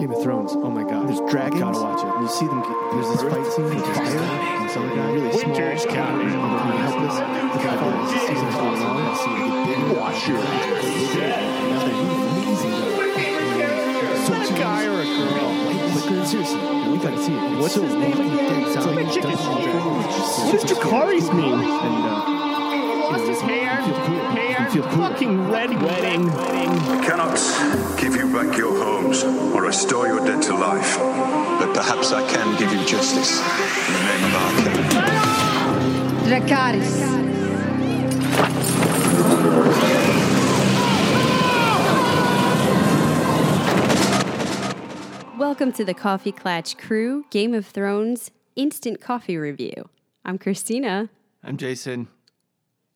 Game of Thrones. Oh my god. There's dragons. Gotta watch it. You see them. There's this fight scene with fire. And some guy really Winter's small. coming. and helpless. The guy goes, "This season's going on. I see them get bigger. Wash your Now they're amazing. though. So a guy or a girl? But seriously, we gotta see it. What's so his name wacky, again? It's like a zombies, chicken doesn't strip. dragons. What's Jakari's mean? And uh, Lost his hair. Feel cool. Hair. Feel cool. Fucking red wedding. cannot give you back your homes or restore your dead to life, but perhaps I can give you justice in the name of our king. Dracarys. Welcome to the Coffee Clatch Crew Game of Thrones Instant Coffee Review. I'm Christina. I'm Jason.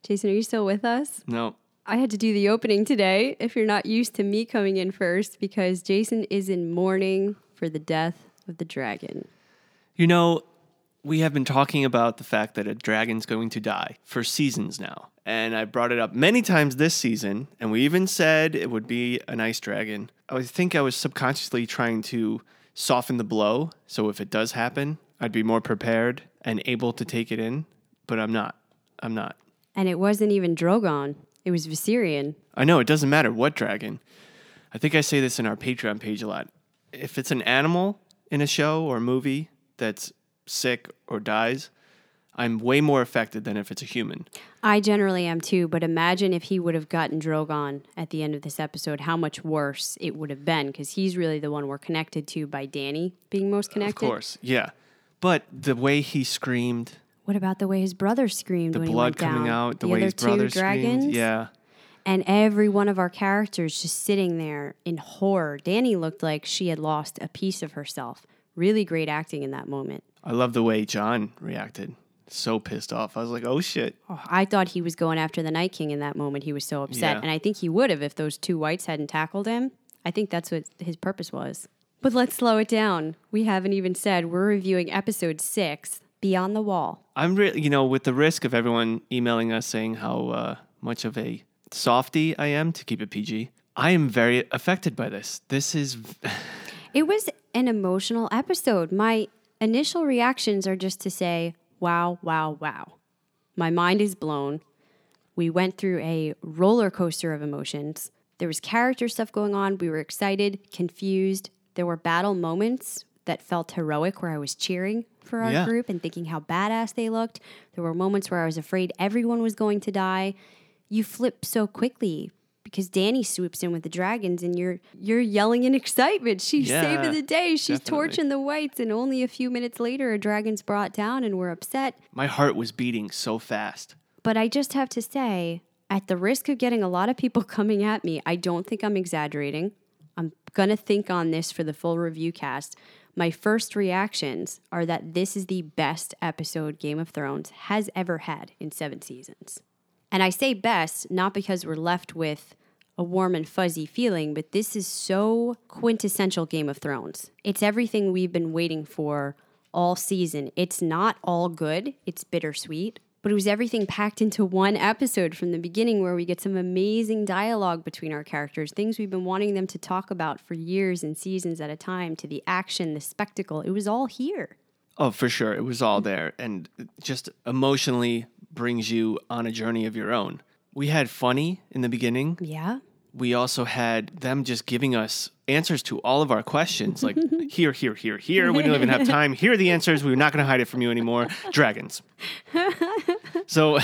Jason, are you still with us? No. I had to do the opening today if you're not used to me coming in first because Jason is in mourning for the death of the dragon. You know, we have been talking about the fact that a dragon's going to die for seasons now. And I brought it up many times this season, and we even said it would be an ice dragon. I think I was subconsciously trying to soften the blow. So if it does happen, I'd be more prepared and able to take it in. But I'm not. I'm not. And it wasn't even Drogon, it was Viserion. I know it doesn't matter what dragon. I think I say this in our Patreon page a lot. If it's an animal in a show or movie that's sick or dies, I'm way more affected than if it's a human. I generally am too, but imagine if he would have gotten Drogon at the end of this episode, how much worse it would have been because he's really the one we're connected to by Danny being most connected. Of course, yeah. But the way he screamed, What about the way his brother screamed the when he blood went down? coming out, the, the way other his two brother dragons, screamed, yeah. and every one of our characters just sitting there in horror. Danny looked like she had lost a piece of herself. Really great acting in that moment. I love the way Jon reacted. So pissed off. I was like, oh shit. Oh, I thought he was going after the Night King in that moment. He was so upset. Yeah. And I think he would have if those two whites hadn't tackled him. I think that's what his purpose was. But let's slow it down. We haven't even said we're reviewing episode six, Beyond the Wall. I'm really, you know, with the risk of everyone emailing us saying how uh, much of a softy I am to keep it PG, I am very affected by this. This is, It was an emotional episode. My initial reactions are just to say, wow, wow, wow. My mind is blown. We went through a roller coaster of emotions. There was character stuff going on. We were excited, confused. There were battle moments that felt heroic where I was cheering for our Yeah. group and thinking how badass they looked. There were moments where I was afraid everyone was going to die. You flip so quickly because Danny swoops in with the dragons and you're you're yelling in excitement. She's Yeah, saving the day. She's definitely. torching the whites and only a few minutes later a dragon's brought down and we're upset. my heart was beating so fast. But I just have to say, at the risk of getting a lot of people coming at me, I don't think I'm exaggerating. I'm going to think on this for the full review cast. My first reactions are that this is the best episode Game of Thrones has ever had in seven seasons. And I say best not because we're left with a warm and fuzzy feeling, but this is so quintessential Game of Thrones. It's everything we've been waiting for all season. It's not all good, it's bittersweet, but it was everything packed into one episode from the beginning where we get some amazing dialogue between our characters, things we've been wanting them to talk about for years and seasons at a time, to the action, the spectacle. It was all here. Oh, for sure. It was all there and it just emotionally brings you on a journey of your own. We had funny in the beginning. Yeah. We also had them just giving us answers to all of our questions like here, here, here, here. We don't even have time. Here are the answers. We're not going to hide it from you anymore. Dragons. so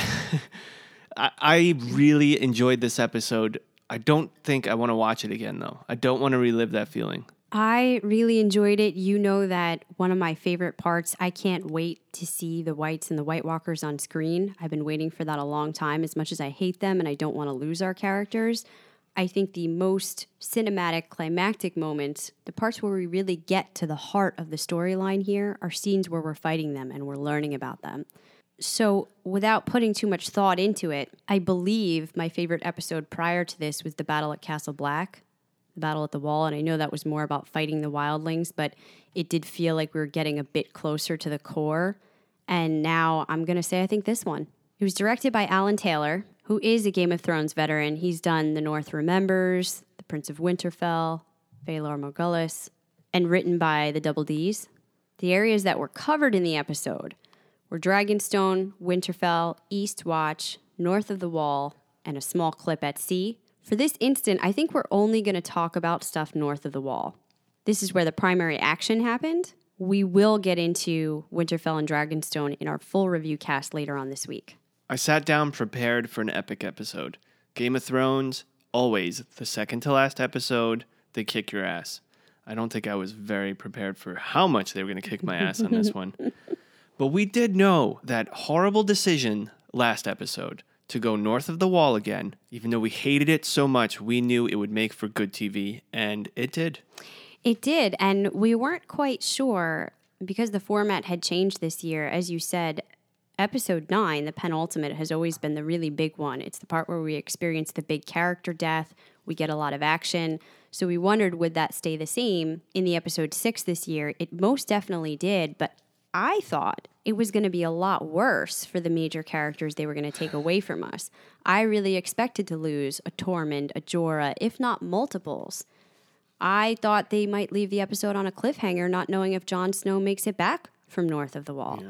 I, I really enjoyed this episode. I don't think I want to watch it again, though. I don't want to relive that feeling. I really enjoyed it. You know that one of my favorite parts, I can't wait to see the whites and the White Walkers on screen. I've been waiting for that a long time, as much as I hate them and I don't want to lose our characters. I think the most cinematic, climactic moments, the parts where we really get to the heart of the storyline here, are scenes where we're fighting them and we're learning about them. So, without putting too much thought into it, I believe my favorite episode prior to this was the battle at Castle Black, the battle at the wall. And I know that was more about fighting the wildlings, but it did feel like we were getting a bit closer to the core. And now I'm going to say I think this one. It was directed by Alan Taylor, who is a Game of Thrones veteran. He's done The North Remembers, The Prince of Winterfell, Valar Morghulis. and written by the Double Ds. The areas that were covered in the episode were Dragonstone, Winterfell, East Watch, North of the Wall, and a small clip at sea. For this instant, I think we're only going to talk about stuff north of the Wall. This is where the primary action happened. We will get into Winterfell and Dragonstone in our full review cast later on this week. I sat down prepared for an epic episode. Game of Thrones, always the second to last episode, they kick your ass. I don't think I was very prepared for how much they were going to kick my ass on this one. But we did know that horrible decision last episode to go north of the wall again. Even though we hated it so much, we knew it would make for good TV, and it did. It did, and we weren't quite sure because the format had changed this year. As you said, episode nine, the penultimate, has always been the really big one. It's the part where we experience the big character death, we get a lot of action. So we wondered would that stay the same in the episode six this year? It most definitely did, but I thought it was going to be a lot worse for the major characters they were going to take away from us. I really expected to lose a Tormund, a Jorah, if not multiples. I thought they might leave the episode on a cliffhanger, not knowing if Jon Snow makes it back from north of the wall.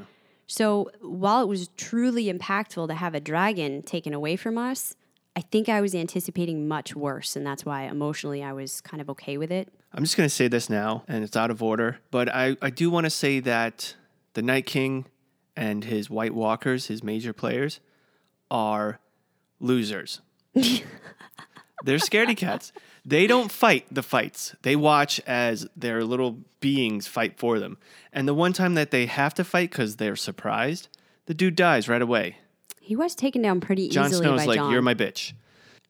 So while it was truly impactful to have a dragon taken away from us, I think I was anticipating much worse, and that's why emotionally I was kind of okay with it. I'm just going to say this now, and it's out of order, but I, I do want to say that the Night King and his White Walkers, his major players, are losers. They're scaredy cats. They don't fight the fights. They watch as their little beings fight for them. And the one time that they have to fight because they're surprised, the dude dies right away. He was taken down pretty Jon easily Snow's by like, Jon. "You're my bitch."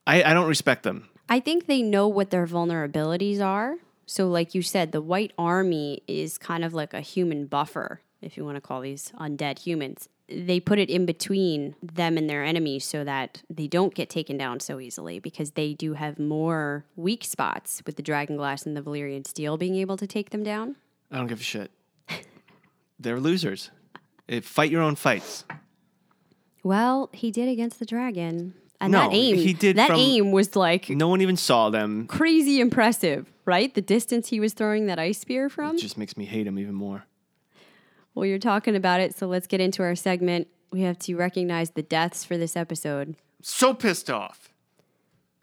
I, I don't respect them. I think they know what their vulnerabilities are. So, like you said, the White Army is kind of like a human buffer, if you want to call these undead humans. They put it in between them and their enemies so that they don't get taken down so easily because they do have more weak spots with the Dragon Glass and the Valyrian Steel being able to take them down. I don't give a shit. They're losers. Eh, fight your own fights. Well, he did against the dragon. And No, that aim, he did that aim was like No one even saw them. crazy impressive, right? The distance he was throwing that ice spear from. It just makes me hate him even more. Well, you're talking about it, so let's get into our segment. We have to recognize the deaths for this episode. So pissed off.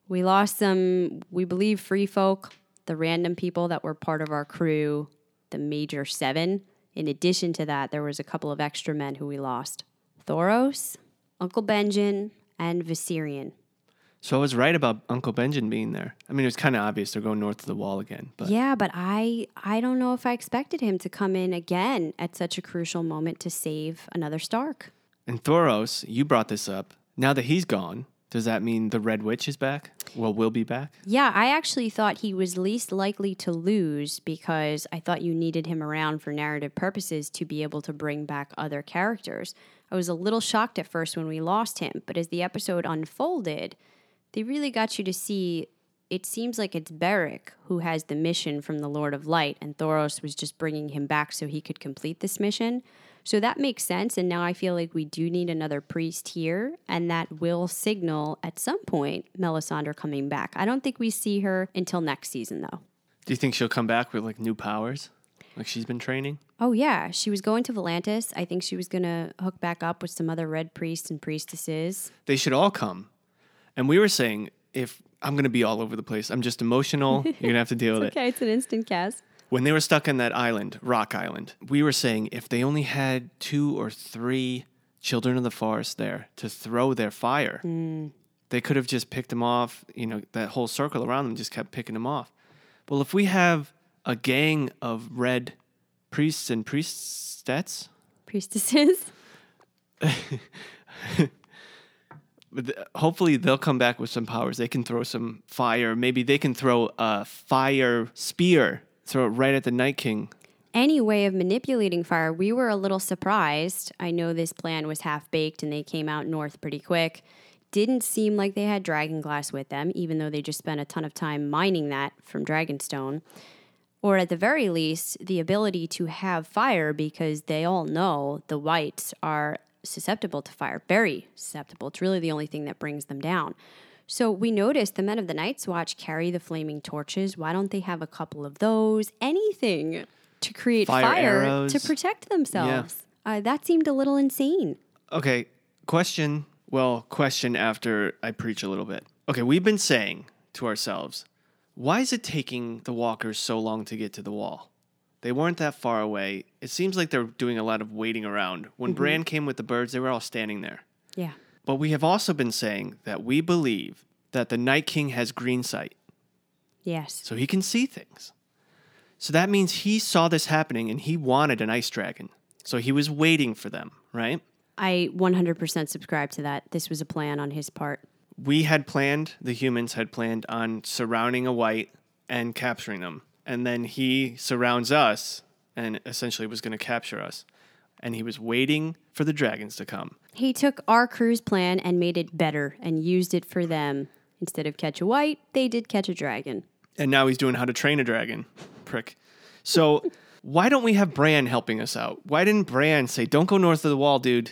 We lost some, we believe, free folk, the random people that were part of our crew, the major seven. In addition to that, there was a couple of extra men who we lost Thoros, Uncle Benjen, and Viserion. So I was right about Uncle Benjen being there. I mean, it was kind of obvious they're going north of the wall again, but Yeah, but I I don't know if I expected him to come in again at such a crucial moment to save another Stark. and Thoros, you brought this up. Now that he's gone, does that mean the Red Witch is back? Well, we'll be back. Yeah, I actually thought he was least likely to lose because I thought you needed him around for narrative purposes to be able to bring back other characters. I was a little shocked at first when we lost him, but as the episode unfolded, they really got you to see it seems like it's Beric who has the mission from the Lord of Light, and Thoros was just bringing him back so he could complete this mission. So that makes sense, and now I feel like we do need another priest here, and that will signal at some point Melisandre coming back. I don't think we see her until next season, though. Do you think she'll come back with like new powers, like she's been training? Oh yeah, she was going to Volantis. I think she was gonna hook back up with some other red priests and priestesses. They should all come. And we were saying, if I'm going to be all over the place, I'm just emotional. You're going to have to deal with it. Okay, it's an instant cast. When they were stuck on that island, Rock Island, we were saying if they only had two or three children of the forest there to throw their fire, mm. they could have just picked them off. You know, that whole circle around them just kept picking them off. Well, if we have a gang of red priests and priestesses, Priestesses. Hopefully they'll come back with some powers. They can throw some fire. Maybe they can throw a fire spear, throw it right at the Night King. Any way of manipulating fire, we were a little surprised. I know this plan was half baked and they came out north pretty quick. Didn't seem like they had dragon glass with them, even though they just spent a ton of time mining that from Dragonstone. Or at the very least, the ability to have fire because they all know the whites are susceptible to fire, very susceptible. It's really the only thing that brings them down. So we notice the men of the Night's Watch carry the flaming torches. Why don't they have a couple of those? Anything to create Fire fire, to protect themselves. Uh, that seemed a little insane. Okay, question. Well, question after I preach a little bit. Okay, we've been saying to ourselves, why is it taking the walkers so long to get to the wall? They weren't that far away. It seems like they're doing a lot of waiting around. When mm-hmm. Bran came with the birds, they were all standing there. Yeah. But we have also been saying that we believe that the Night King has green sight, Yes. so he can see things. So that means he saw this happening and he wanted an ice dragon. So he was waiting for them, right? I 100% subscribe to that. This was a plan on his part. we had planned, the humans had planned on surrounding a white and capturing them. And then he surrounds us and essentially was going to capture us. And he was waiting for the dragons to come. He took our crew's plan and made it better and used it for them. Instead of catch a white, they did catch a dragon. And now he's doing how to train a dragon. Prick. So why don't we have Bran helping us out? Why didn't Bran say, don't go north of the wall, dude?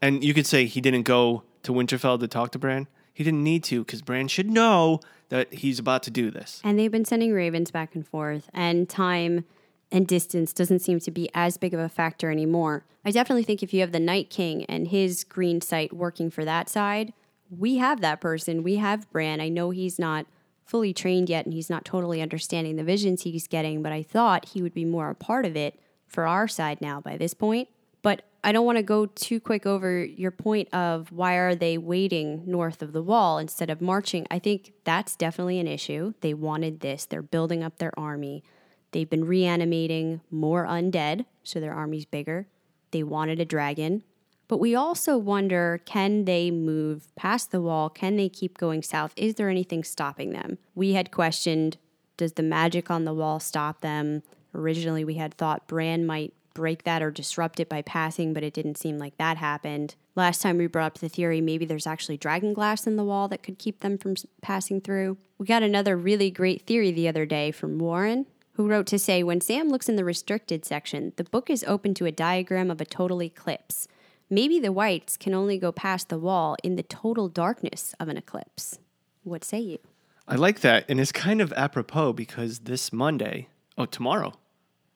And you could say he didn't go to Winterfell to talk to Bran. He didn't need to because Bran should know that he's about to do this. And they've been sending ravens back and forth, and time and distance doesn't seem to be as big of a factor anymore. I definitely think if you have the Night King and his green sight working for that side, we have that person. We have Bran. I know he's not fully trained yet and he's not totally understanding the visions he's getting, but I thought he would be more a part of it for our side now by this point. But I don't want to go too quick over your point of why are they waiting north of the wall instead of marching. I think that's definitely an issue. They wanted this. They're building up their army. They've been reanimating more undead, so their army's bigger. They wanted a dragon. But we also wonder can they move past the wall? Can they keep going south? Is there anything stopping them? We had questioned does the magic on the wall stop them? Originally, we had thought Bran might break that or disrupt it by passing, but it didn't seem like that happened. Last time we brought up the theory, maybe there's actually dragon glass in the wall that could keep them from passing through. We got another really great theory the other day from Warren, who wrote to say when Sam looks in the restricted section, the book is open to a diagram of a total eclipse. Maybe the whites can only go past the wall in the total darkness of an eclipse. What say you? I like that. And it's kind of apropos because this Monday, oh, tomorrow,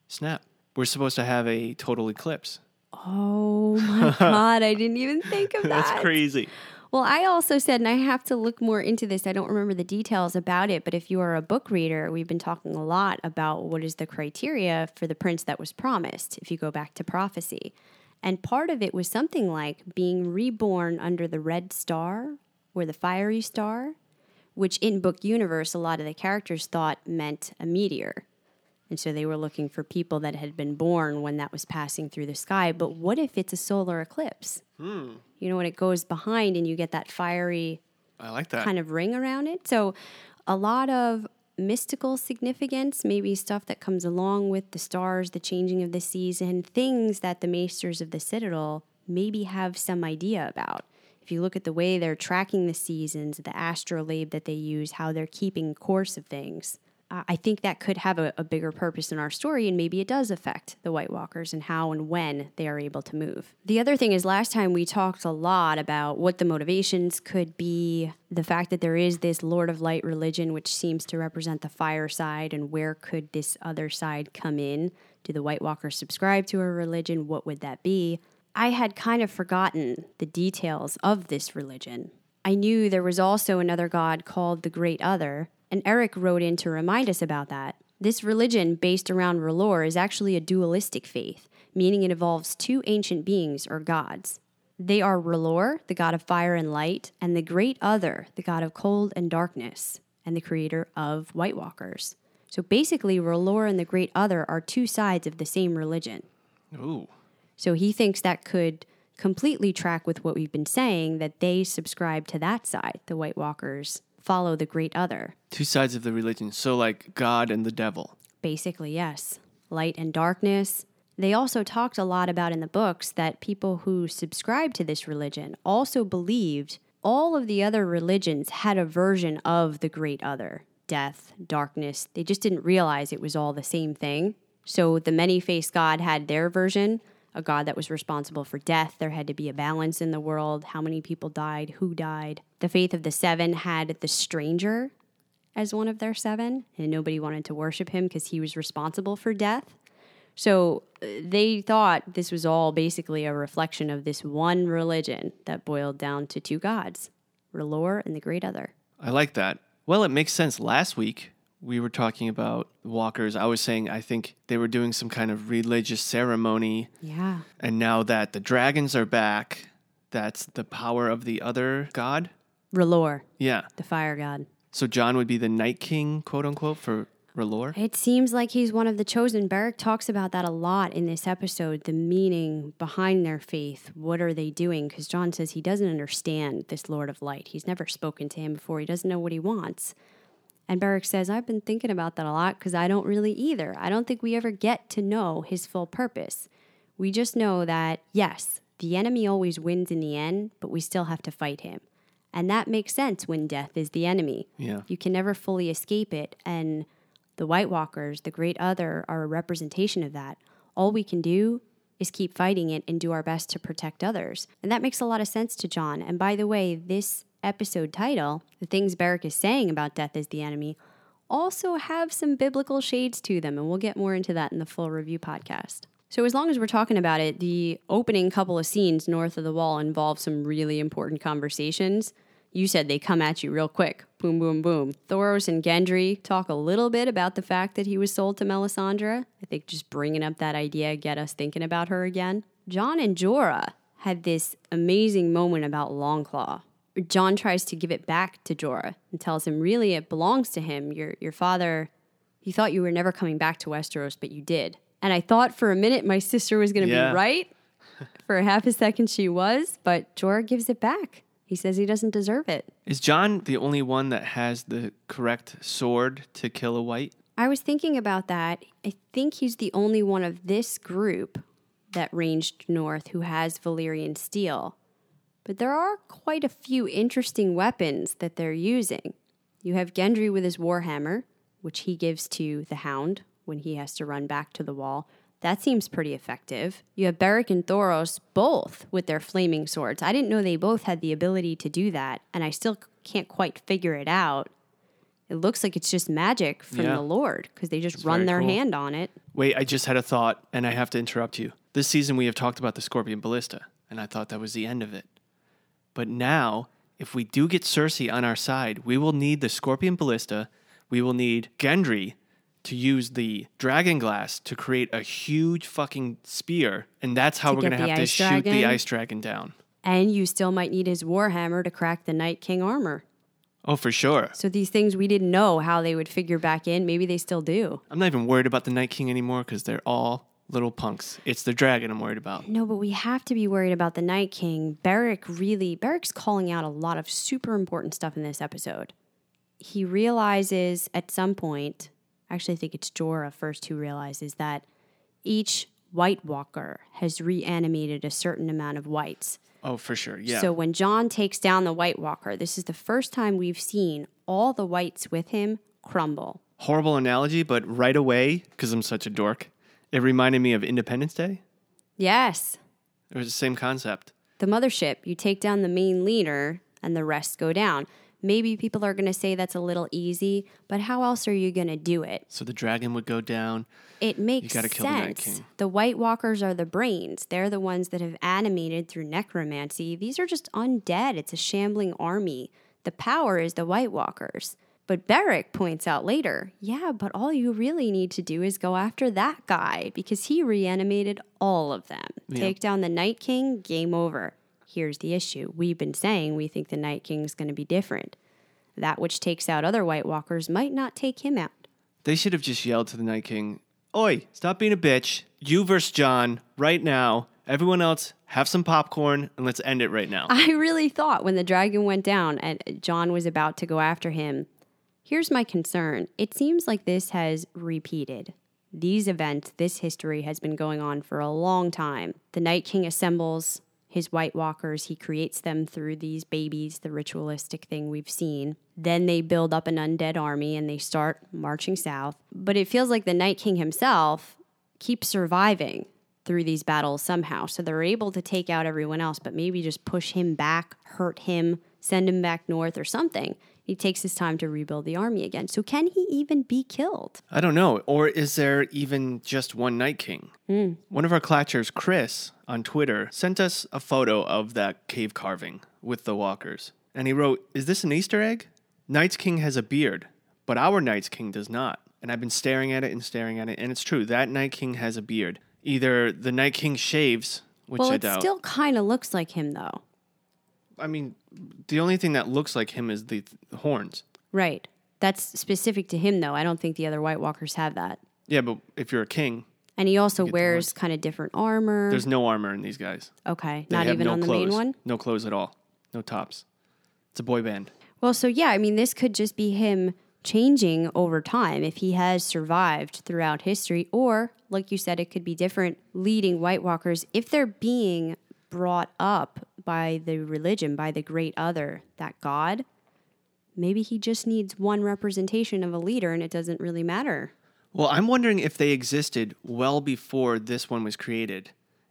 snap, we're supposed to have a total eclipse. Oh my God, I didn't even think of that. That's crazy. Well, I also said, and I have to look more into this. I don't remember the details about it, but if you are a book reader, we've been talking a lot about what is the criteria for the prince that was promised, if you go back to prophecy. And part of it was something like being reborn under the red star or the fiery star, which in book universe, a lot of the characters thought meant a meteor. And so they were looking for people that had been born when that was passing through the sky. But what if it's a solar eclipse? Hmm. You know, when it goes behind and you get that fiery I like that. kind of ring around it. So, a lot of mystical significance, maybe stuff that comes along with the stars, the changing of the season, things that the Maesters of the Citadel maybe have some idea about. If you look at the way they're tracking the seasons, the astrolabe that they use, how they're keeping course of things, uh, I think that could have a, a bigger purpose in our story, and maybe it does affect the White Walkers and how and when they are able to move. The other thing is, last time we talked a lot about what the motivations could be, the fact that there is this Lord of Light religion, which seems to represent the fire side, and where could this other side come in? Do the White Walkers subscribe to a religion? What would that be? I had kind of forgotten the details of this religion. I knew there was also another god called the Great Other, and Eric wrote in to remind us about that. This religion, based around R'hllor, is actually a dualistic faith, meaning it involves two ancient beings or gods. They are R'hllor, the god of fire and light, and the Great Other, the god of cold and darkness, and the creator of White Walkers. So basically, R'hllor and the Great Other are two sides of the same religion. Ooh. So he thinks that could completely track with what we've been saying that they subscribe to that side. The White Walkers follow the Great Other. Two sides of the religion. So, like God and the devil. Basically, yes. Light and darkness. They also talked a lot about in the books that people who subscribed to this religion also believed all of the other religions had a version of the great other death, darkness. They just didn't realize it was all the same thing. So the many faced God had their version, a God that was responsible for death. There had to be a balance in the world how many people died, who died. The faith of the seven had the stranger as one of their seven, and nobody wanted to worship him because he was responsible for death. So uh, they thought this was all basically a reflection of this one religion that boiled down to two gods, R'hllor and the Great Other. I like that. Well, it makes sense. Last week, we were talking about walkers. I was saying I think they were doing some kind of religious ceremony. Yeah. And now that the dragons are back, that's the power of the other god. R'hllor, Yeah. the fire god. So Jon would be the Night King, quote unquote, for R'hllor. It seems like he's one of the chosen. Beric talks about that a lot in this episode the meaning behind their faith. What are they doing? Because Jon says he doesn't understand this Lord of Light. He's never spoken to him before, he doesn't know what he wants. And Beric says, I've been thinking about that a lot because I don't really either. I don't think we ever get to know his full purpose. We just know that, yes, the enemy always wins in the end, but we still have to fight him. And that makes sense when death is the enemy. Yeah. You can never fully escape it. And the White Walkers, the Great Other, are a representation of that. All we can do is keep fighting it and do our best to protect others. And that makes a lot of sense to Jon. And by the way, this episode title, The Things Beric is Saying About Death is the Enemy, also have some biblical shades to them. And we'll get more into that in the full review podcast. So, as long as we're talking about it, the opening couple of scenes north of the wall involve some really important conversations. You said they come at you real quick. Boom, boom, boom. Thoros and Gendry talk a little bit about the fact that he was sold to Melisandre. I think just bringing up that idea get us thinking about her again. Jon and Jorah had this amazing moment about Longclaw. Jon tries to give it back to Jorah and tells him, really, it belongs to him. Your, your father, he thought you were never coming back to Westeros, but you did. And I thought for a minute my sister was going to Yeah. be right. For half a second, she was, but Jorah gives it back. He says he doesn't deserve it. Is Jon the only one that has the correct sword to kill a white? I was thinking about that. I think he's the only one of this group that ranged north who has Valyrian steel. But there are quite a few interesting weapons that they're using. You have Gendry with his warhammer, which he gives to the Hound when he has to run back to the wall. That seems pretty effective. You have Beric and Thoros both with their flaming swords. I didn't know they both had the ability to do that, and I still can't quite figure it out. It looks like it's just magic from Yeah. the Lord because they just It's run their cool. hand on it. Wait, I just had a thought and I have to interrupt you. This season we have talked about the Scorpion Ballista, and I thought that was the end of it. But now, if we do get Cersei on our side, we will need the Scorpion Ballista, we will need Gendry to use the dragon glass to create a huge fucking spear, and that's how To we're to have to shoot the ice dragon down. And you still might need his warhammer to crack the Night King armor. Oh, for sure. So these things we didn't know how they would figure back in. Maybe they still do. I'm not even worried about the Night King anymore because they're all little punks. It's the dragon I'm worried about. No, but we have to be worried about the Night King. Beric really, Beric's calling out a lot of super important stuff in this episode. He realizes at some point, actually, I think it's Jorah first who realizes that each White Walker has reanimated a certain amount of whites. Oh, for sure. Yeah. So when Jon takes down the White Walker, this is the first time we've seen all the whites with him crumble. horrible analogy, but right away, because I'm such a dork, it reminded me of Independence Day. Yes, It was the same concept. the mothership, you take down the main leader and the rest go down. Maybe people are going to say that's a little easy, but how else are you going to do it? So the dragon would go down. It makes you gotta kill the Night sense. King. The White Walkers are the brains. They're the ones that have animated through necromancy. These are just undead. It's a shambling army. The power is the White Walkers. But Beric points out later, yeah, but all you really need to do is go after that guy because he reanimated all of them. Take down the Night King, game over. Here's the issue. We've been saying we think the Night King's going to be different. That which takes out other White Walkers might not take him out. They should have just yelled to the Night King, Oi, stop being a bitch. You versus Jon right now. Everyone else, have some popcorn and let's end it right now. I really thought when the dragon went down and Jon was about to go after him, here's my concern. It seems like this has repeated. These events, this history has been going on for a long time. The Night King assembles his White Walkers, he creates them through these babies, the ritualistic thing we've seen. Then they build up an undead army and they start marching south. But it feels like the Night King himself keeps surviving. through these battles somehow. So they're able to take out everyone else, but maybe just push him back, hurt him, send him back north or something. He takes his time to rebuild the army again. So can he even be killed? I don't know. Or is there even just one Night King? Hmm. One of our clatchers, Chris, on Twitter, sent us a photo of that cave carving with the walkers. And he wrote, Is this an Easter egg? Night's King has a beard, but our Night's King does not. And I've been staring at it and staring at it, and it's true. That Night King has a beard. Either the Night King shaves, which well, I it still kind of looks like him though. I mean, the only thing that looks like him is the th- horns. Right. That's specific to him though. I don't think the other White Walkers have that. Yeah, but if you're a king, And he also wears kind of different armor. there's no armor in these guys. okay, They not have even no on the clothes. main one. No clothes at all. No tops. It's a boy band. Well, so yeah, I mean, this could just be him changing over time if he has survived throughout history, or like you said, it could be different leading White Walkers if they're being brought up by the religion, by the great other, that God. Maybe he just needs one representation of a leader and it doesn't really matter. Well, I'm wondering if they existed well before this one was created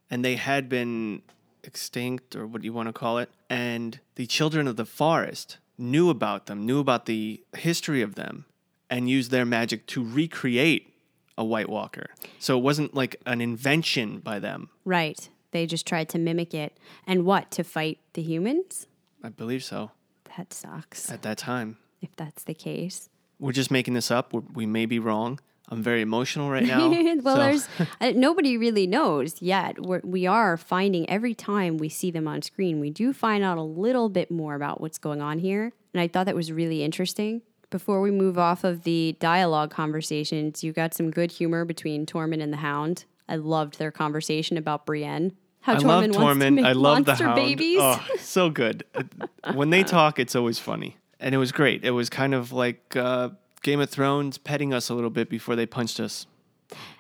and they had been extinct or what do you want to call it. And the children of the forest knew about them, knew about the history of them, and used their magic to recreate a White Walker. So it wasn't like an invention by them. Right. They just tried to mimic it. And what? To fight the humans? I believe so That sucks at that time. if that's the case. We're just making this up. We're, we may be wrong. I'm very emotional right now. well, so- there's uh, nobody really knows yet. We're, we are finding every time we see them on screen, we do find out a little bit more about what's going on here, and I thought that was really interesting. Before we move off of the dialogue conversations, you got some good humor between Tormund and the Hound. I loved their conversation about Brienne. How I Tormund love wants to Tormund. make I love the monster hound. babies. Oh, so good. When they talk, it's always funny, and it was great. It was kind of like uh, Game of Thrones petting us a little bit before they punched us.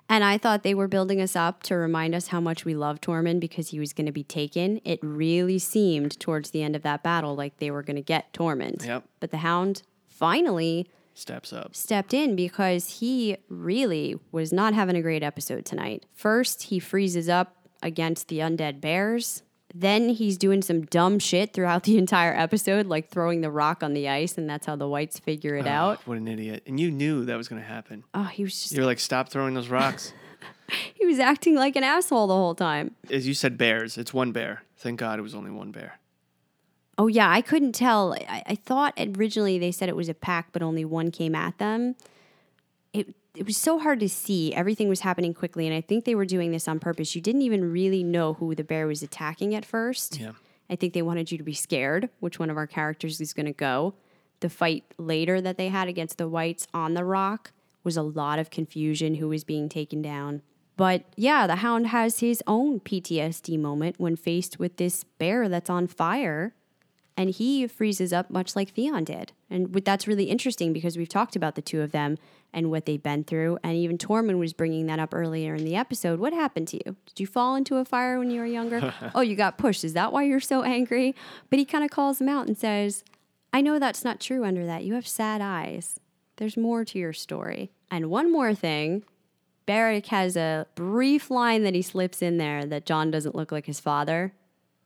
And I thought they were building us up to remind us how much we love Tormund because he was going to be taken. It really seemed towards the end of that battle like they were going to get Tormund. Yep. But the Hound finally Steps up. stepped in because he really was not having a great episode tonight. First, he freezes up against the undead bears. Then he's doing some dumb shit throughout the entire episode, like throwing the rock on the ice, and that's how the whites figure it ah, out. What an idiot! And you knew that was going to happen. Oh, he was just, You're like, stop throwing those rocks. he was acting like an asshole the whole time. As you said, bears. It's one bear. Thank God it was only one bear. Oh yeah, I couldn't tell. I, I thought originally they said it was a pack, but only one came at them. It it was so hard to see. Everything was happening quickly, and I think they were doing this on purpose. You didn't even really know who the bear was attacking at first. Yeah. I think they wanted you to be scared which one of our characters is going to go. The fight later that they had against the whites on the rock was a lot of confusion who was being taken down. But yeah, the hound has his own PTSD moment when faced with this bear that's on fire and he freezes up much like Theon did. And that's really interesting because we've talked about the two of them and what they've been through. And even Tormund was bringing that up earlier in the episode. What happened to you? Did you fall into a fire when you were younger? oh, you got pushed. Is that why you're so angry? But he kind of calls him out and says, I know that's not true under that. You have sad eyes. There's more to your story. And one more thing Beric has a brief line that he slips in there that Jon doesn't look like his father.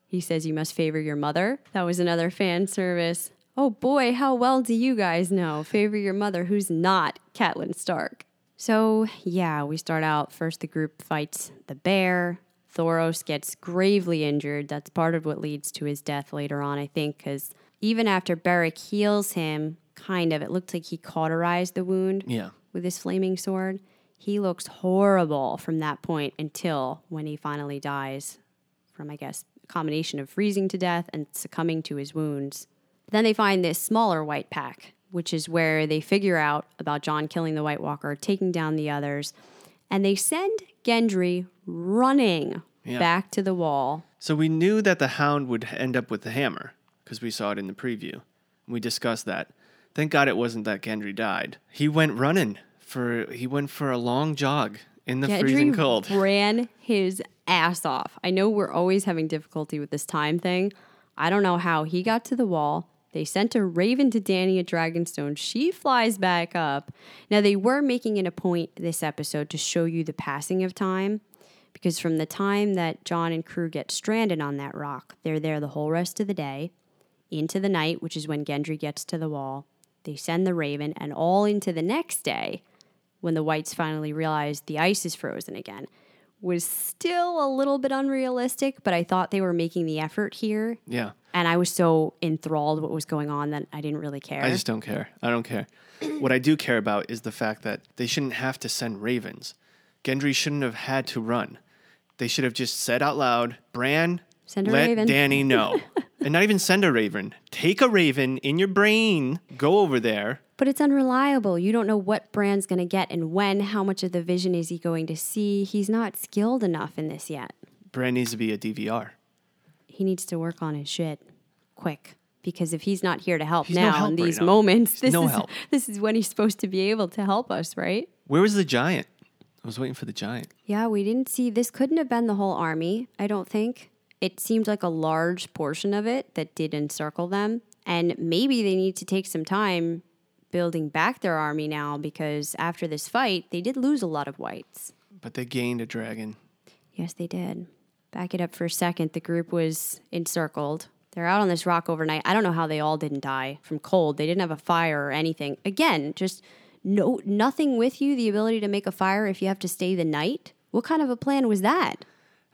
He says you must favor your mother. That was another fan service. Oh boy, how well do you guys know? Favor your mother, who's not Catelyn Stark. So, yeah, we start out first the group fights the bear. Thoros gets gravely injured. That's part of what leads to his death later on, I think, because even after Beric heals him, kind of, it looked like he cauterized the wound Yeah. with his flaming sword. He looks horrible from that point until when he finally dies from, I guess, a combination of freezing to death and succumbing to his wounds. Then they find this smaller white pack, which is where they figure out about Jon killing the White Walker, taking down the others, and they send Gendry running Yeah. back to the wall. So we knew that the hound would end up with the hammer because we saw it in the preview. We discussed that. Thank God it wasn't that Gendry died. He went running for he went for a long jog in the freezing Gendry cold. ran his ass off. I know we're always having difficulty with this time thing. I don't know how he got to the wall. They sent a raven to Danny at Dragonstone. She flies back up. Now they were making it a point this episode to show you the passing of time, Because from the time that Jon and crew get stranded on that rock, they're there the whole rest of the day, into the night, which is when Gendry gets to the wall. They send the raven, and all into the next day, when the whites finally realize the ice is frozen again, was still a little bit unrealistic, but I thought they were making the effort here. Yeah. And I was so enthralled what was going on that I didn't really care. I just don't care. I don't care. what I do care about is the fact that they shouldn't have to send ravens. Gendry shouldn't have had to run. They should have just said out loud, Bran, Send a let raven." Danny know. and not even send a raven. Take a raven in your brain, go over there. But it's unreliable. You don't know what Bran's going to get and when, how much of the vision is he going to see. He's not skilled enough in this yet. Bran needs to be a DVR. He needs to work on his shit quick. Because if he's not here to help He's no now help in right these now. moments, He's this no is help. this is when he's supposed to be able to help us, right? Where was the giant? I was waiting for the giant. Yeah, we didn't see this couldn't have been the whole army, I don't think. It seemed like a large portion of it that did encircle them. And maybe they need to take some time building back their army now because after this fight, they did lose a lot of whites. But they gained a dragon. Yes, they did. Back it up for a second. The group was encircled. They're out on this rock overnight. I don't know how they all didn't die from cold. They didn't have a fire or anything. Again, just no nothing with you, the ability to make a fire if you have to stay the night. What kind of a plan was that?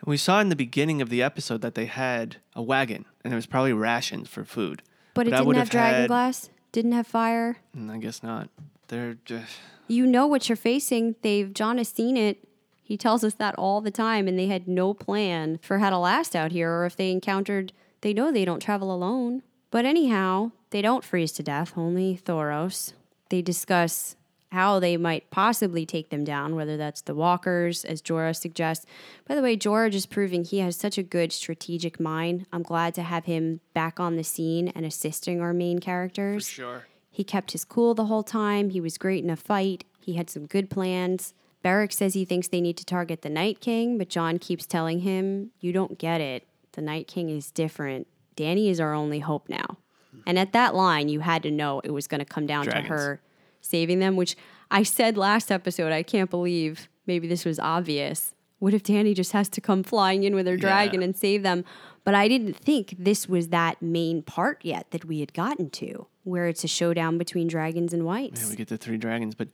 We saw in the beginning of the episode that they had a wagon, and it was probably rations for food. But it I didn't have dragon had- glass, didn't have fire. Mm, I guess not. They're just. You know what you're facing. They've Jon has seen it. He tells us that all the time, and they had no plan for how to last out here, or if they encountered, they know they don't travel alone. But anyhow, they don't freeze to death. Only Thoros. They discuss how they might possibly take them down, whether that's the walkers, as Jorah suggests. By the way, Jorah just proving he has such a good strategic mind. I'm glad to have him back on the scene and assisting our main characters. Sure. He kept his cool the whole time. He was great in a fight. He had some good plans. Beric says he thinks they need to target the Night King, but Jon keeps telling him, You don't get it. The Night King is different. Danny is our only hope now. And at that line, you had to know it was going to come down Dragons. to her saving them, which I said last episode. I can't believe maybe this was obvious. What if Danny just has to come flying in with her dragon and save them? But I didn't think this was that main part yet that we had gotten to, where it's a showdown between dragons and whites. Yeah, we get the three dragons, but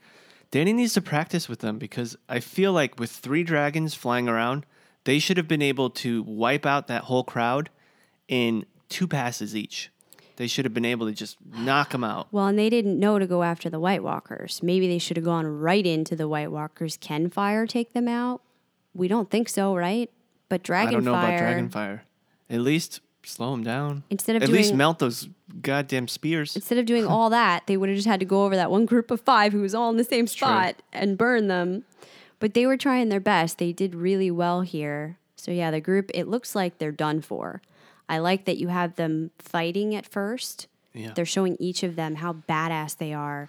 Danny needs to practice with them because I feel like with three dragons flying around, they should have been able to wipe out that whole crowd in two passes each. They should have been able to just knock them out. Well, and they didn't know to go after the White Walkers. Maybe they should have gone right into the White Walkers. Can fire take them out? We don't think so, right? But Dragonfire. I don't know about Dragonfire. At least slow them down. Instead of At least doing- melt those goddamn spears. Instead of doing all that, they would have just had to go over that one group of five who was all in the same spot and burn them. But they were trying their best. They did really well here. So yeah, the group it looks like they're done for. I like that you have them fighting at first. Yeah. They're showing each of them how badass they are.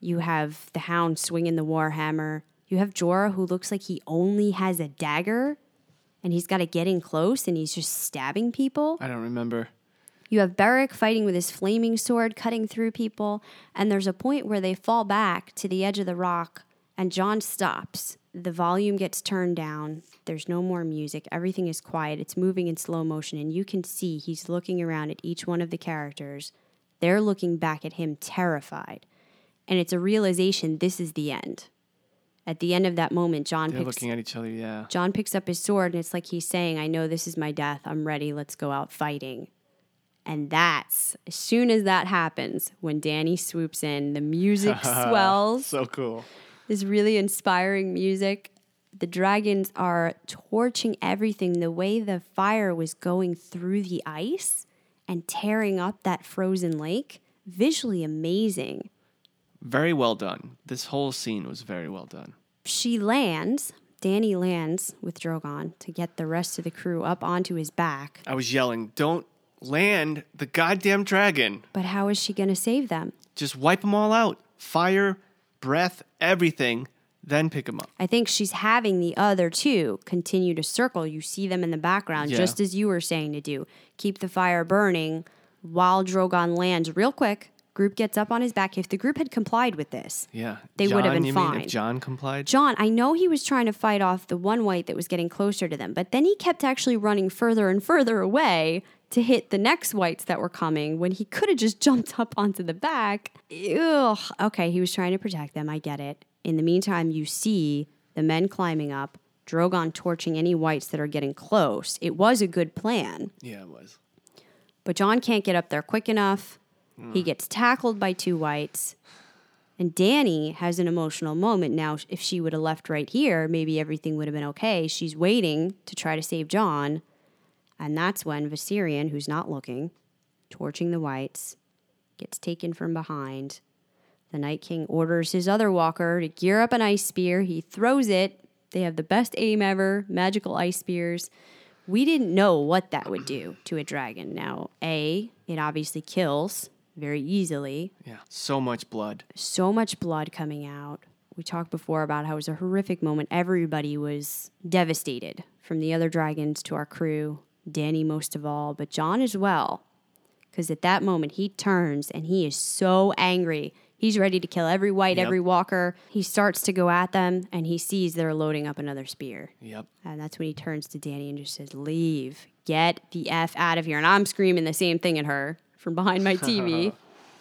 You have the hound swinging the warhammer. You have Jorah who looks like he only has a dagger and he's got to get in close and he's just stabbing people. I don't remember. You have Beric fighting with his flaming sword, cutting through people, and there's a point where they fall back to the edge of the rock, and Jon stops. The volume gets turned down. There's no more music. Everything is quiet. It's moving in slow motion, and you can see he's looking around at each one of the characters. They're looking back at him terrified. And it's a realization this is the end. At the end of that moment, Jon They're picks looking at each other, yeah. Jon picks up his sword and it's like he's saying, I know this is my death. I'm ready. Let's go out fighting. And that's as soon as that happens, when Danny swoops in, the music swells. So cool. This really inspiring music. The dragons are torching everything. The way the fire was going through the ice and tearing up that frozen lake, visually amazing. Very well done. This whole scene was very well done. she lands. Danny lands with Drogon to get the rest of the crew up onto his back. I was yelling, "Don't land the goddamn dragon! But how is she going to save them? Just wipe them all out. Fire, breath, everything. Then pick them up." I think she's having the other two continue to circle. You see them in the background, Yeah. just as you were saying to do. Keep the fire burning while Drogon lands real quick Group gets up on his back. If the group had complied with this, Yeah. They would have Jon, been you mean fine. if Jon complied? Jon, I know he was trying to fight off the one white that was getting closer to them, but then he kept actually running further and further away to hit the next whites that were coming when he could have just jumped up onto the back. Ugh. Okay, he was trying to protect them. I get it. In the meantime, you see the men climbing up, Drogon torching any whites that are getting close. It was a good plan, yeah, it was. but Jon can't get up there quick enough. He mm. gets tackled by two whites. And Danny has an emotional moment. Now, if she would have left right here, maybe everything would have been okay. She's waiting to try to save Jon. And that's when Viserion, who's not looking, torching the whites, gets taken from behind. The Night King orders his other walker to gear up an ice spear. He throws it. They have the best aim ever magical ice spears. We didn't know what that would do to a dragon. Now, A, it obviously kills very easily Yeah. So much blood. so much blood coming out. We talked before about how it was a horrific moment. Everybody was devastated, from the other dragons to our crew, Dany most of all, but Jon as well. Because at that moment, he turns and he is so angry. He's ready to kill every white, Yep. every walker. He starts to go at them and he sees they're loading up another spear. Yep. And that's when he turns to Dany and just says, Leave. Get the F out of here. And I'm screaming the same thing at her from behind my TV.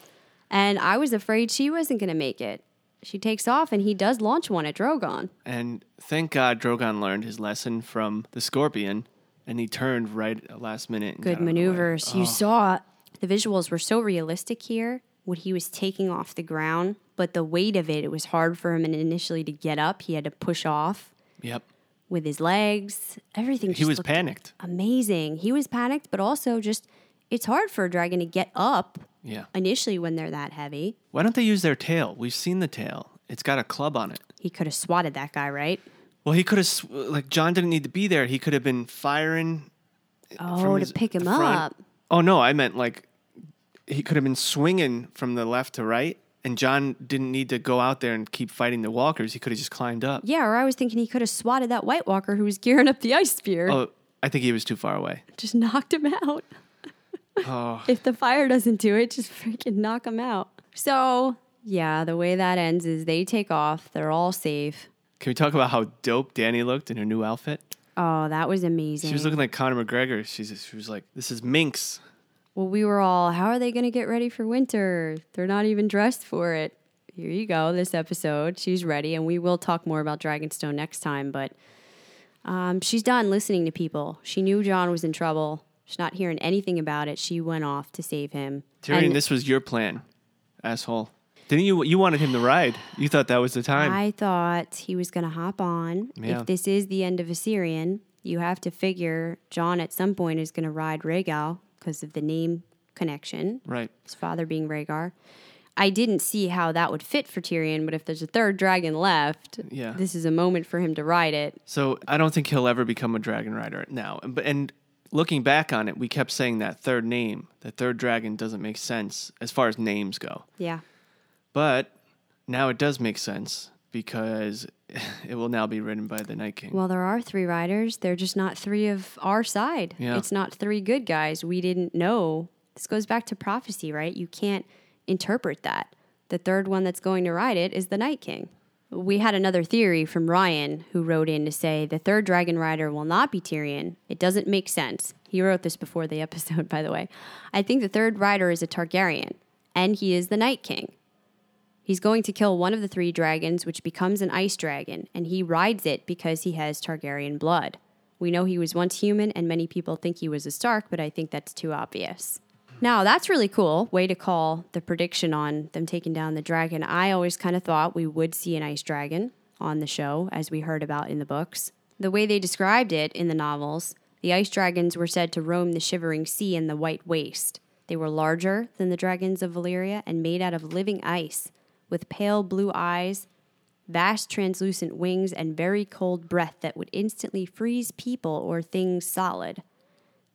and I was afraid she wasn't going to make it. She takes off and he does launch one at Drogon. And thank God Drogon learned his lesson from the Scorpion, and he turned right at last minute. Good got out of the way. maneuvers. You oh. saw the visuals were so realistic here when he was taking off the ground, but the weight of it, it was hard for him initially to get up. He had to push off Yep. with his legs. Everything He was panicked. amazing. He was panicked, but also just it's hard for a dragon to get up Yeah. initially when they're that heavy. Why don't they use their tail? We've seen the tail. It's got a club on it. He could have swatted that guy, right? Well, he could have like Jon didn't need to be there. He could have been firing. Oh, to pick him front. up. Oh no, I meant like he could have been swinging from the left to right, and Jon didn't need to go out there and keep fighting the walkers. He could have just climbed up. Yeah, or I was thinking he could have swatted that White Walker who was gearing up the ice spear. Oh, I think he was too far away. Just knocked him out. Oh, If the fire doesn't do it, just freaking knock him out. So, yeah, the way that ends is they take off. They're all safe. Can we talk about how dope Dany looked in her new outfit? Oh, that was amazing. She was looking like Conor McGregor. She's she was like, "This is Minx." well, we were all, how are they going to get ready for winter? They're not even dressed for it. Here you go, this episode. She's ready, and we will talk more about Dragonstone next time, but um, she's done listening to people. She knew Jon was in trouble. She's not hearing anything about it. She went off to save him. Tyrion, And this was your plan, asshole. Didn't you? You wanted him to ride. You thought that was the time. I thought he was going to hop on. Yeah. If this is the end of Viserion, you have to figure Jon at some point is going to ride Rhaegal because of the name connection, right. his father being Rhaegar. I didn't see how that would fit for Tyrion, but if there's a third dragon left, Yeah. this is a moment for him to ride it. So I don't think he'll ever become a dragon rider now. And, but- and looking back on it, we kept saying that third name, the third dragon, doesn't make sense as far as names go. Yeah. But now it does make sense because it will now be written by the Night King. Well, there are three riders. They're just not three of our side. Yeah. It's not three good guys. We didn't know. This goes back to prophecy, right? You can't interpret that. The third one that's going to ride it is the Night King. We had another theory from Ryan who wrote in to say the third dragon rider will not be Tyrion. It doesn't make sense. He wrote this before the episode, by the way. I think the third rider is a Targaryen, and he is the Night King. He's going to kill one of the three dragons, which becomes an ice dragon, and he rides it because he has Targaryen blood. We know he was once human, and many people think he was a Stark, but I think that's too obvious. Now, that's really cool. Way to call the prediction on them taking down the dragon. I always kind of thought we would see an ice dragon on the show, as we heard about in the books. The way they described it in the novels, the ice dragons were said to roam the shivering sea and the white waste. They were larger than the dragons of Valyria and made out of living ice, with pale blue eyes, vast translucent wings, and very cold breath that would instantly freeze people or things solid.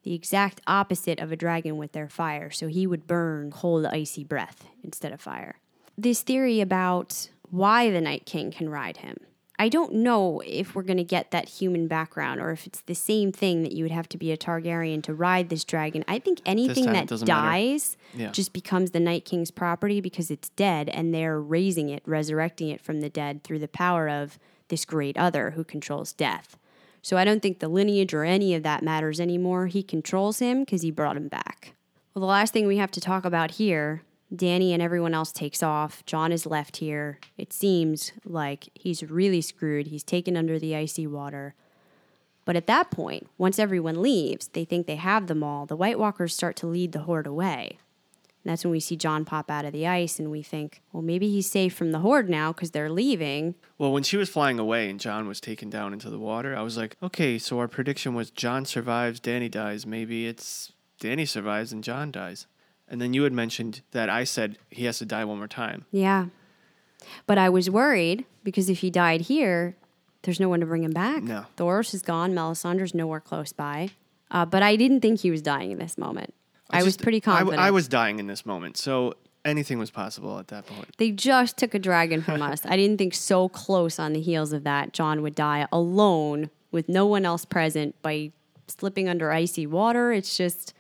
The exact opposite of a dragon with their fire, so he would burn cold, icy breath instead of fire. This theory about why the Night King can ride him. I don't know if we're going to get that human background or if it's the same thing that you would have to be a Targaryen to ride this dragon. I think anything that dies Yeah. just becomes the Night King's property because it's dead and they're raising it, resurrecting it from the dead through the power of this great other who controls death. So I don't think the lineage or any of that matters anymore. He controls him because he brought him back. Well, the last thing we have to talk about here Dany and everyone else takes off. Jon is left here. It seems like he's really screwed. He's taken under the icy water. But at that point, once everyone leaves, they think they have them all. The White Walkers start to lead the horde away. And that's when we see Jon pop out of the ice and we think, well, maybe he's safe from the horde now because they're leaving. Well, when she was flying away and Jon was taken down into the water, I was like, okay, so our prediction was Jon survives, Dany dies. Maybe it's Dany survives and Jon dies. And then you had mentioned that I said he has to die one more time. Yeah. But I was worried because if he died here, there's no one to bring him back. No. Thoros is gone. Melisandre's nowhere close by. Uh, but I didn't think he was dying in this moment. I, was just- pretty I w- confident. I, was dying in this moment, so anything was possible at that point. They just took a dragon from us. I didn't think so close on the heels of that Jon would die alone with no one else present by slipping under icy water. It's just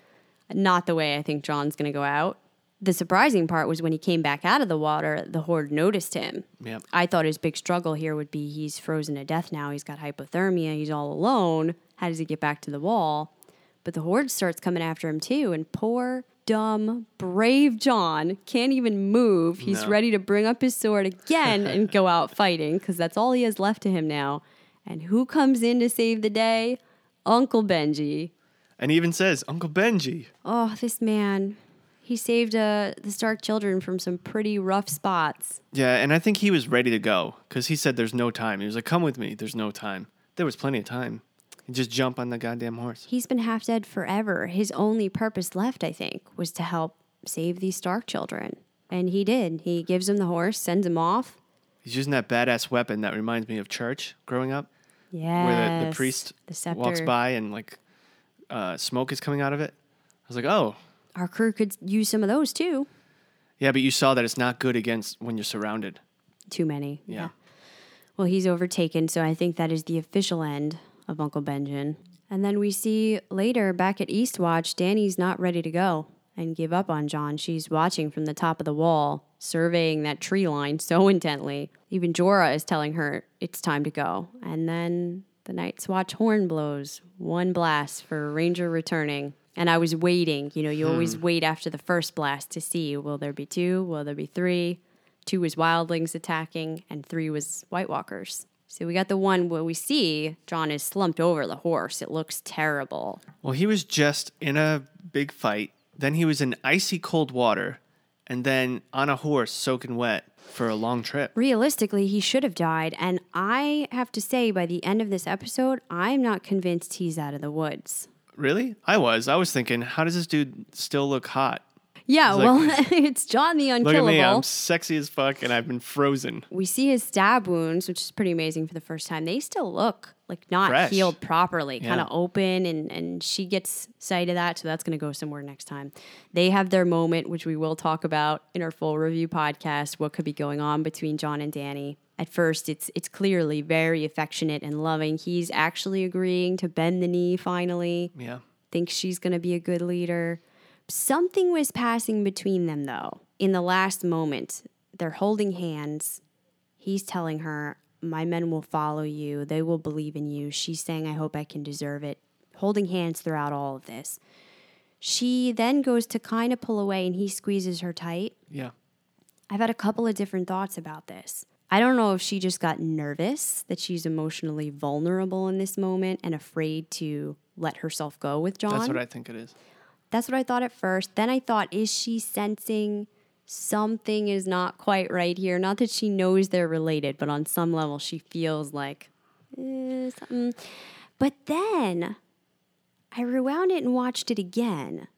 not the way I think Jon's going to go out. The surprising part was when he came back out of the water, the horde noticed him. Yep. I thought his big struggle here would be he's frozen to death now. He's got hypothermia. He's all alone. How does he get back to the wall? But the horde starts coming after him too. And poor, dumb, brave Jon can't even move. He's No. ready to bring up his sword again and go out fighting because that's all he has left to him now. And who comes in to save the day? Uncle Benjen. And he even says, Uncle Benjen. Oh, this man. He saved uh, the Stark children from some pretty rough spots. Yeah, and I think he was ready to go because he said there's no time. He was like, come with me. There's no time. There was plenty of time. You just jump on the goddamn horse. He's been half dead forever. His only purpose left, I think, was to help save these Stark children. And he did. He gives him the horse, sends him off. He's using that badass weapon that reminds me of church growing up, Yeah. where the, the priest the walks by and like uh, smoke is coming out of it. I was like, oh, Our crew could use some of those too. yeah, but you saw that it's not good against when you're surrounded. Too many. Yeah. Well, he's overtaken, so I think that is the official end of Uncle Benjen. And then we see later back at Eastwatch, Dany's not ready to go and give up on Jon. She's watching from the top of the wall, surveying that tree line so intently. Even Jorah is telling her it's time to go. And then the Night's Watch horn blows, one blast for a Ranger returning. And I was waiting. You know, you hmm. always wait after the first blast to see will there be two? Will there be three? Two was wildlings attacking, and three was White Walkers. So we got the one where we see Jon is slumped over the horse. It looks terrible. Well, he was just in a big fight. Then he was in icy cold water, and then on a horse soaking wet for a long trip. Realistically, he should have died. And I have to say, by the end of this episode, I'm not convinced he's out of the woods. Really? I was. I was thinking, how does this dude still look hot? Yeah, well, it's Jon the Unkillable. Look at me. I'm sexy as fuck, and I've been frozen. we see his stab wounds, which is pretty amazing for the first time. They still look like not Fresh. healed properly, kind of open, and and she gets sight of that, so that's going to go somewhere next time. They have their moment, which we will talk about in our full review podcast. What could be going on between Jon and Dany? At first, it's it's clearly very affectionate and loving. He's actually agreeing to bend the knee finally Yeah. thinks she's going to be a good leader. Something was passing between them, though. In the last moment, they're holding hands. He's telling her, My men will follow you. They will believe in you. She's saying, I hope I can deserve it. Holding hands throughout all of this. She then goes to kind of pull away and he squeezes her tight. Yeah. I've had a couple of different thoughts about this. I don't know if she just got nervous that she's emotionally vulnerable in this moment and afraid to let herself go with Jon. That's what I think it is. That's what I thought at first. Then I thought, is she sensing something is not quite right here? Not that she knows they're related, but on some level she feels like eh, something. But then I rewound it and watched it again.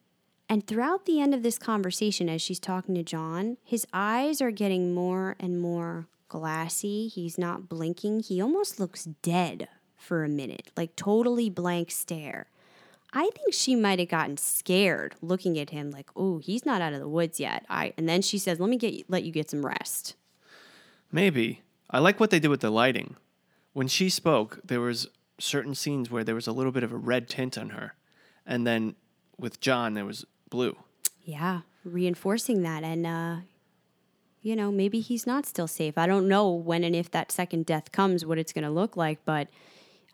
And throughout the end of this conversation, as she's talking to Jon, his eyes are getting more and more glassy. He's not blinking. He almost looks dead for a minute, like totally blank stare. I think she might have gotten scared looking at him like, "Oh, he's not out of the woods yet." I and then she says, "Let me get let you get some rest." Maybe. I like what they did with the lighting. when she spoke, there was certain scenes where there was a little bit of a red tint on her, and then with Jon there was blue. Yeah, reinforcing that. And, uh, you know, maybe he's not still safe. I don't know when and if that second death comes, what it's going to look like, but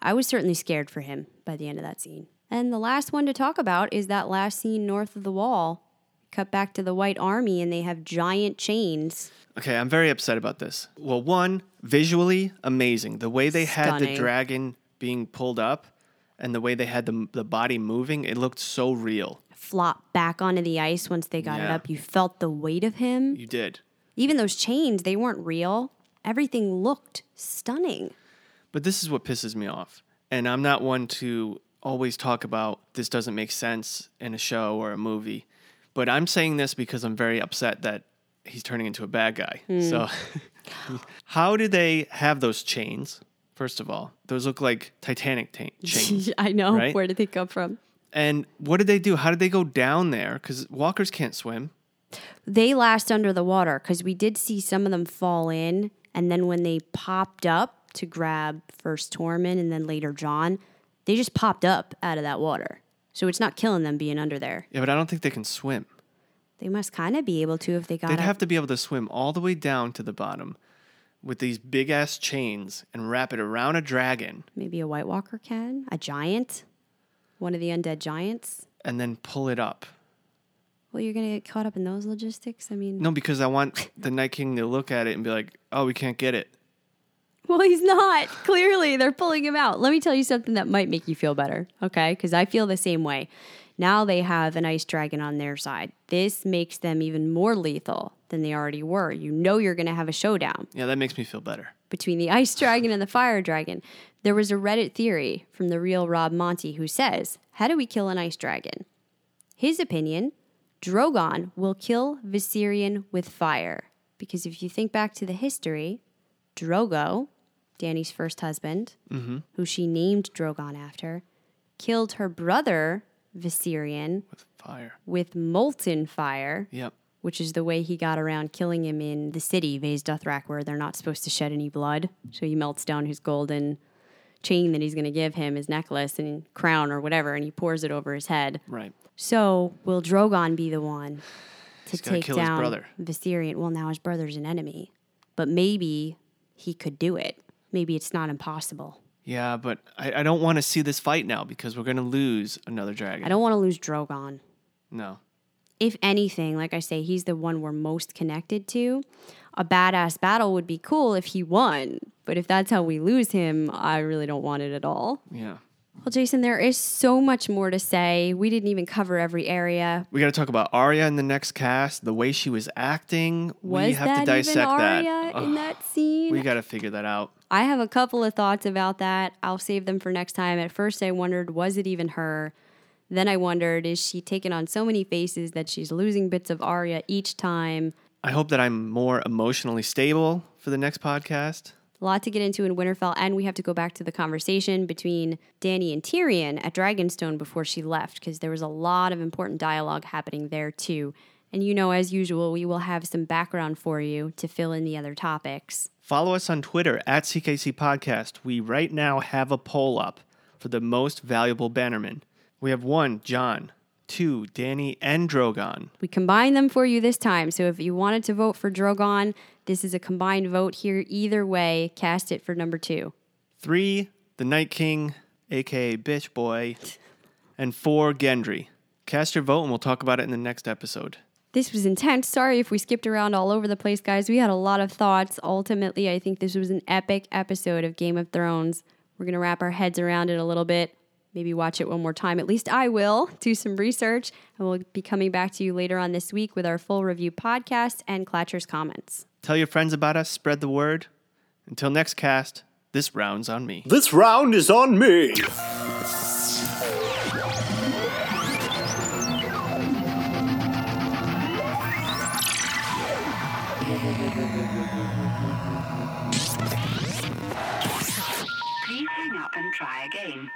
I was certainly scared for him by the end of that scene. And the last one to talk about is that last scene north of the wall. Cut back to the White Army, and they have giant chains. Okay, I'm very upset about this. Well, one, visually amazing. The way they had the dragon being pulled up and the way they had the, the body moving, it looked so real. Flop back onto the ice once they got it up. You felt the weight of him. You did. Even those chains, they weren't real. Everything looked stunning. But this is what pisses me off. And I'm not one to always talk about this doesn't make sense in a show or a movie. But I'm saying this because I'm very upset that he's turning into a bad guy. Hmm. So, how do they have those chains? First of all, those look like Titanic ta- chains. I know. Right? Where did they come from? and what did they do? How did they go down there? Because walkers can't swim. They last under the water because we did see some of them fall in. And then when they popped up to grab first Tormund and then later Jon, they just popped up out of that water. So it's not killing them being under there. Yeah, but I don't think they can swim. They must kind of be able to if they got They'd up. have to be able to swim all the way down to the bottom with these big ass chains and wrap it around a dragon Maybe a White Walker can, a giant, one of the undead giants. and then pull it up. Well, you're gonna get caught up in those logistics. I mean, No, because I want the Night King to look at it and be like, "Oh, we can't get it." Well, he's not. Clearly, they're pulling him out. Let me tell you something that might make you feel better, okay? Because I feel the same way. Now they have an ice dragon on their side. This makes them even more lethal than they already were. You know you're going to have a showdown Yeah, that makes me feel better. between the ice dragon and the fire dragon. There was a Reddit theory from the real Rob Monty who says, How do we kill an ice dragon? His opinion Drogon will kill Viserion with fire. Because if you think back to the history, Drogo, Dany's first husband, mm-hmm. who she named Drogon after, killed her brother, Viserion, With fire. with molten fire, Yep. which is the way he got around killing him in the city, Vaes Dothrak, where they're not supposed to shed any blood. So he melts down his golden chain that he's going to give him, his necklace and crown or whatever, and he pours it over his head. Right. So will Drogon be the one to He's take kill his down brother. Viserion? Well, now his brother's an enemy, but maybe he could do it. Maybe it's not impossible. Yeah, but I, I don't want to see this fight now because we're gonna lose another dragon. I don't want to lose Drogon. No. if anything, like I say, he's the one we're most connected to. A badass battle would be cool if he won, but if that's how we lose him, I really don't want it at all. Yeah. Well, Jason, there is so much more to say. We didn't even cover every area. We got to talk about Arya in the next cast, the way she was acting. Was we have that to dissect even Arya that. in Ugh, that scene? we got to figure that out. I have a couple of thoughts about that. I'll save them for next time. At first, I wondered, was it even her? Then I wondered, is she taking on so many faces that she's losing bits of Arya each time? I hope that I'm more emotionally stable for the next podcast. A lot to get into in Winterfell, and we have to go back to the conversation between Dany and Tyrion at Dragonstone before she left, because there was a lot of important dialogue happening there too. And you know, as usual, we will have some background for you to fill in the other topics. Follow us on Twitter at CKC Podcast. We right now have a poll up for the most valuable bannerman. We have one, Jon, two, Dany, and Drogon. We combined them for you this time, so if you wanted to vote for Drogon, this is a combined vote here. Either way, cast it for number two. Three, the Night King, aka Bitch Boy, and four, Gendry. Cast your vote and we'll talk about it in the next episode. This was intense. Sorry if we skipped around all over the place, guys. We had a lot of thoughts. Ultimately, I think this was an epic episode of Game of Thrones. We're going to wrap our heads around it a little bit. Maybe watch it one more time. At least I will. Do some research. And we'll be coming back to you later on this week with our full review podcast and Clatcher's comments. Tell your friends about us, spread the word. Until next cast, this round's on me. This round is on me. Please hang up and try again.